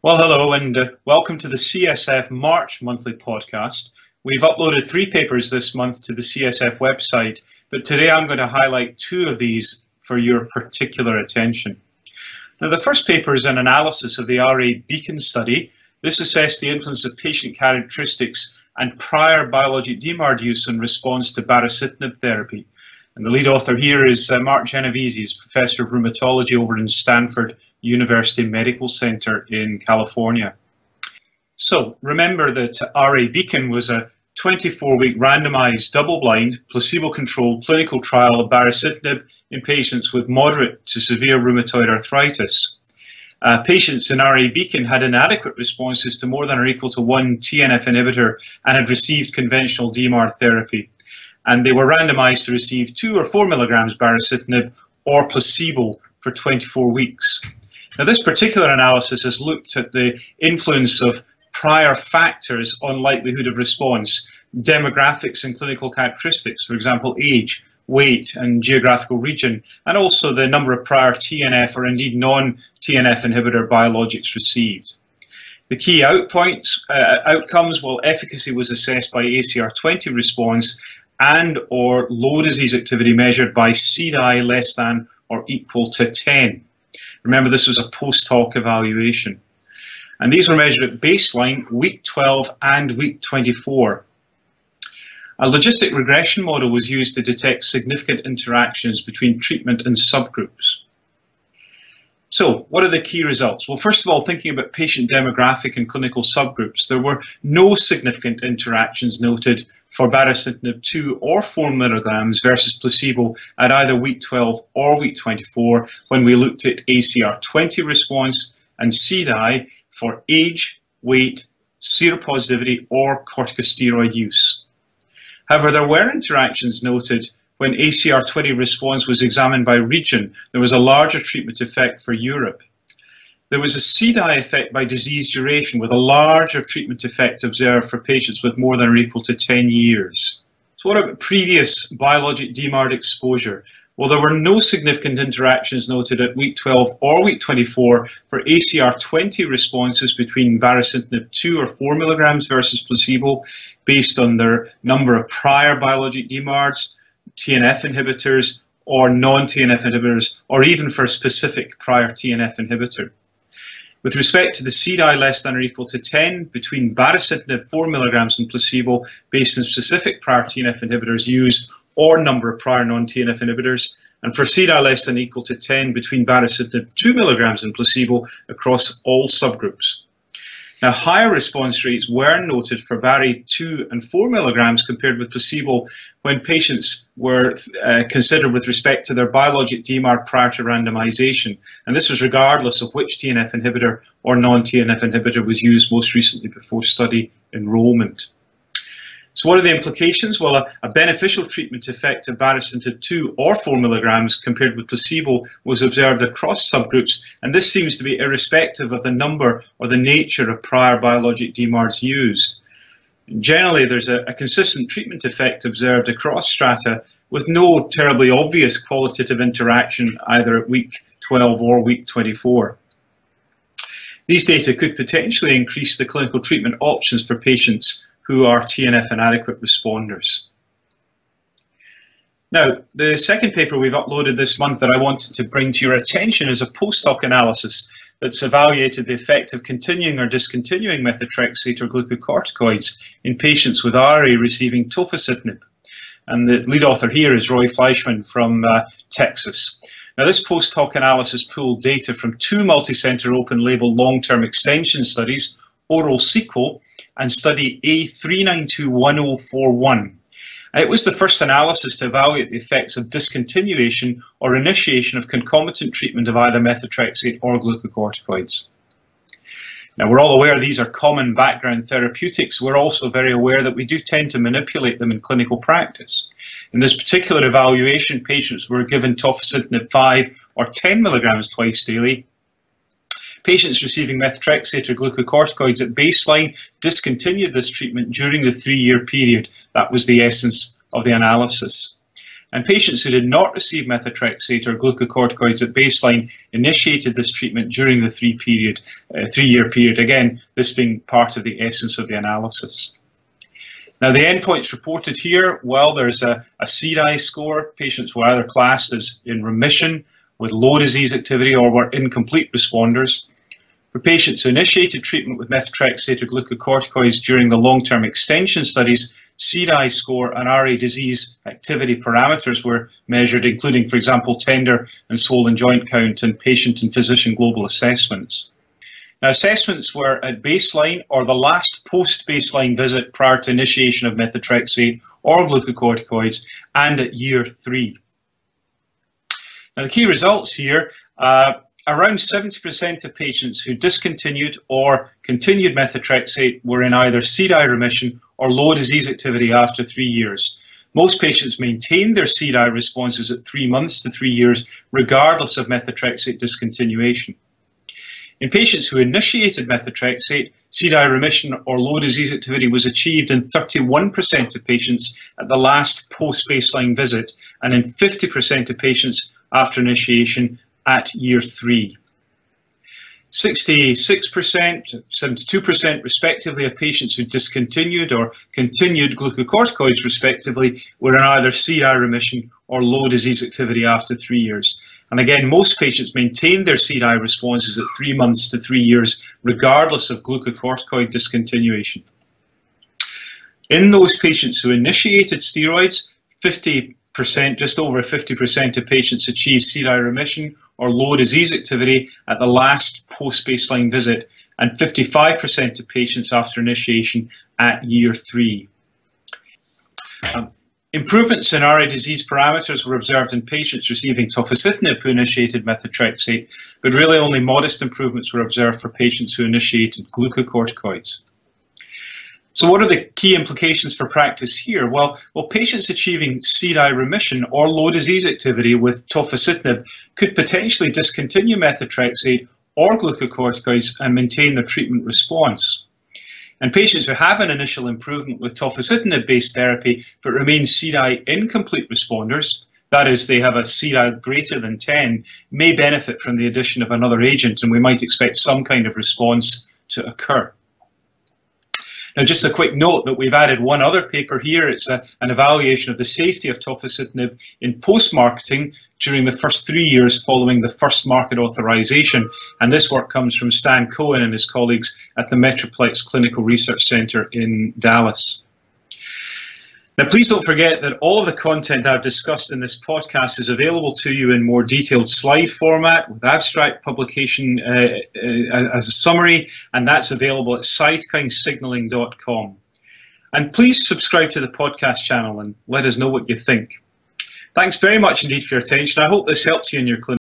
Well, hello, and uh, welcome to the CSF March monthly podcast. We've uploaded three papers this month to the CSF website, but today I'm going to highlight two of these for your particular attention. Now, the first paper is an analysis of the RA Beacon study. This assessed the influence of patient characteristics and prior biologic DMARD use in response to baricitinib therapy. And the lead author here is uh, Mark Genovese, he's professor of rheumatology over in Stanford University Medical Center in California. So remember that RA Beacon was a 24-week randomized, double-blind, placebo-controlled clinical trial of baricitinib in patients with moderate to severe rheumatoid arthritis. Uh, patients in RA Beacon had inadequate responses to more than or equal to one TNF inhibitor and had received conventional DMARD therapy and they were randomized to receive two or four milligrams baricitinib or placebo for 24 weeks. Now, this particular analysis has looked at the influence of prior factors on likelihood of response, demographics and clinical characteristics, for example, age, weight and geographical region, and also the number of prior TNF or indeed non-TNF inhibitor biologics received. The key outpoints, uh, outcomes, well, efficacy was assessed by ACR20 response and or low disease activity measured by CDAI less than or equal to 10. Remember, this was a post hoc evaluation. And these were measured at baseline, week 12 and week 24. A logistic regression model was used to detect significant interactions between treatment and subgroups. So, what are the key results? Well, first of all, thinking about patient demographic and clinical subgroups, there were no significant interactions noted for baricitinib 2 or 4 milligrams versus placebo at either week 12 or week 24 when we looked at ACR20 response and CDAI for age, weight, seropositivity, or corticosteroid use. However, there were interactions noted when ACR20 response was examined by region, there was a larger treatment effect for Europe. There was a CDAI effect by disease duration with a larger treatment effect observed for patients with more than or equal to 10 years. So what about previous biologic DMARD exposure? Well, there were no significant interactions noted at week 12 or week 24 for ACR20 responses between baricitinib 2 or 4 milligrams versus placebo based on their number of prior biologic DMARDs TNF inhibitors or non-TNF inhibitors, or even for a specific prior TNF inhibitor. With respect to the CDAI less than or equal to 10 between baricitinib 4 milligrams and placebo based on specific prior TNF inhibitors used or number of prior non-TNF inhibitors, and for CDAI less than or equal to 10 between baricitinib 2 milligrams and placebo across all subgroups. Now, higher response rates were noted for Bari 2 and 4 milligrams compared with placebo when patients were uh, considered with respect to their biologic DMARD prior to randomization. And this was regardless of which TNF inhibitor or non-TNF inhibitor was used most recently before study enrollment. So what are the implications? Well, a, a beneficial treatment effect of baricitinib 2 or 4 milligrams compared with placebo was observed across subgroups, and this seems to be irrespective of the number or the nature of prior biologic DMARDs used. Generally, there's a, a consistent treatment effect observed across strata with no terribly obvious qualitative interaction either at week 12 or week 24. These data could potentially increase the clinical treatment options for patients who are TNF inadequate responders. Now, the second paper we've uploaded this month that I wanted to bring to your attention is a post hoc analysis that's evaluated the effect of continuing or discontinuing methotrexate or glucocorticoids in patients with RA receiving tofacitinib. And the lead author here is Roy Fleischmann from uh, Texas. Now, this post hoc analysis pooled data from two multi-center open label long-term extension studies, oral sequel and study A3921041. It was the first analysis to evaluate the effects of discontinuation or initiation of concomitant treatment of either methotrexate or glucocorticoids. Now, we're all aware these are common background therapeutics. We're also very aware that we do tend to manipulate them in clinical practice. In this particular evaluation, patients were given tofacitinib 5 or 10 milligrams twice daily Patients receiving methotrexate or glucocorticoids at baseline discontinued this treatment during the three-year period. That was the essence of the analysis. and patients who did not receive methotrexate or glucocorticoids at baseline initiated this treatment during the three period, uh, three-year period. Again, this being part of the essence of the analysis. Now, the endpoints reported here, well, there's a, a CDAI score. Patients were either classed as in remission with low disease activity or were incomplete responders. For patients who initiated treatment with methotrexate or glucocorticoids during the long-term extension studies, CDAI score and RA disease activity parameters were measured, including, for example, tender and swollen joint count and patient and physician global assessments. Now, assessments were at baseline or the last post-baseline visit prior to initiation of methotrexate or glucocorticoids and at year three. Now, the key results here, uh, around 70% of patients who discontinued or continued methotrexate were in either CDAI remission or low disease activity after three years. Most patients maintained their CDAI responses at three months to three years, regardless of methotrexate discontinuation. In patients who initiated methotrexate, CDAI remission or low disease activity was achieved in 31% of patients at the last post-baseline visit and in 50% of patients after initiation at year three. 66%, 72% respectively of patients who discontinued or continued glucocorticoids respectively were in either CDAI remission or low disease activity after three years. And again, most patients maintained their CDAI responses at three months to three years, regardless of glucocorticoid discontinuation. In those patients who initiated steroids, 50%, just over 50% of patients achieved CDAI remission or low disease activity at the last post-baseline visit, and 55% of patients after initiation at year three. Um, Improvements in RA disease parameters were observed in patients receiving tofacitinib who initiated methotrexate, but really only modest improvements were observed for patients who initiated glucocorticoids. So what are the key implications for practice here? Well, well, patients achieving CDAI remission or low disease activity with tofacitinib could potentially discontinue methotrexate or glucocorticoids and maintain their treatment response. And patients who have an initial improvement with tofacitinib-based therapy but remain CDAI incomplete responders, that is, they have a CDAI greater than 10, may benefit from the addition of another agent, and we might expect some kind of response to occur. Now, just a quick note that we've added one other paper here. It's a, an evaluation of the safety of tofacitinib in post-marketing during the first three years following the first market authorization. And this work comes from Stan Cohen and his colleagues at the Metroplex Clinical Research Center in Dallas. Now, please don't forget that all of the content I've discussed in this podcast is available to you in more detailed slide format with abstract publication uh, uh, as a summary, and that's available at cytokinesignaling.com. And please subscribe to the podcast channel and let us know what you think. Thanks very much indeed for your attention. I hope this helps you in your clinic.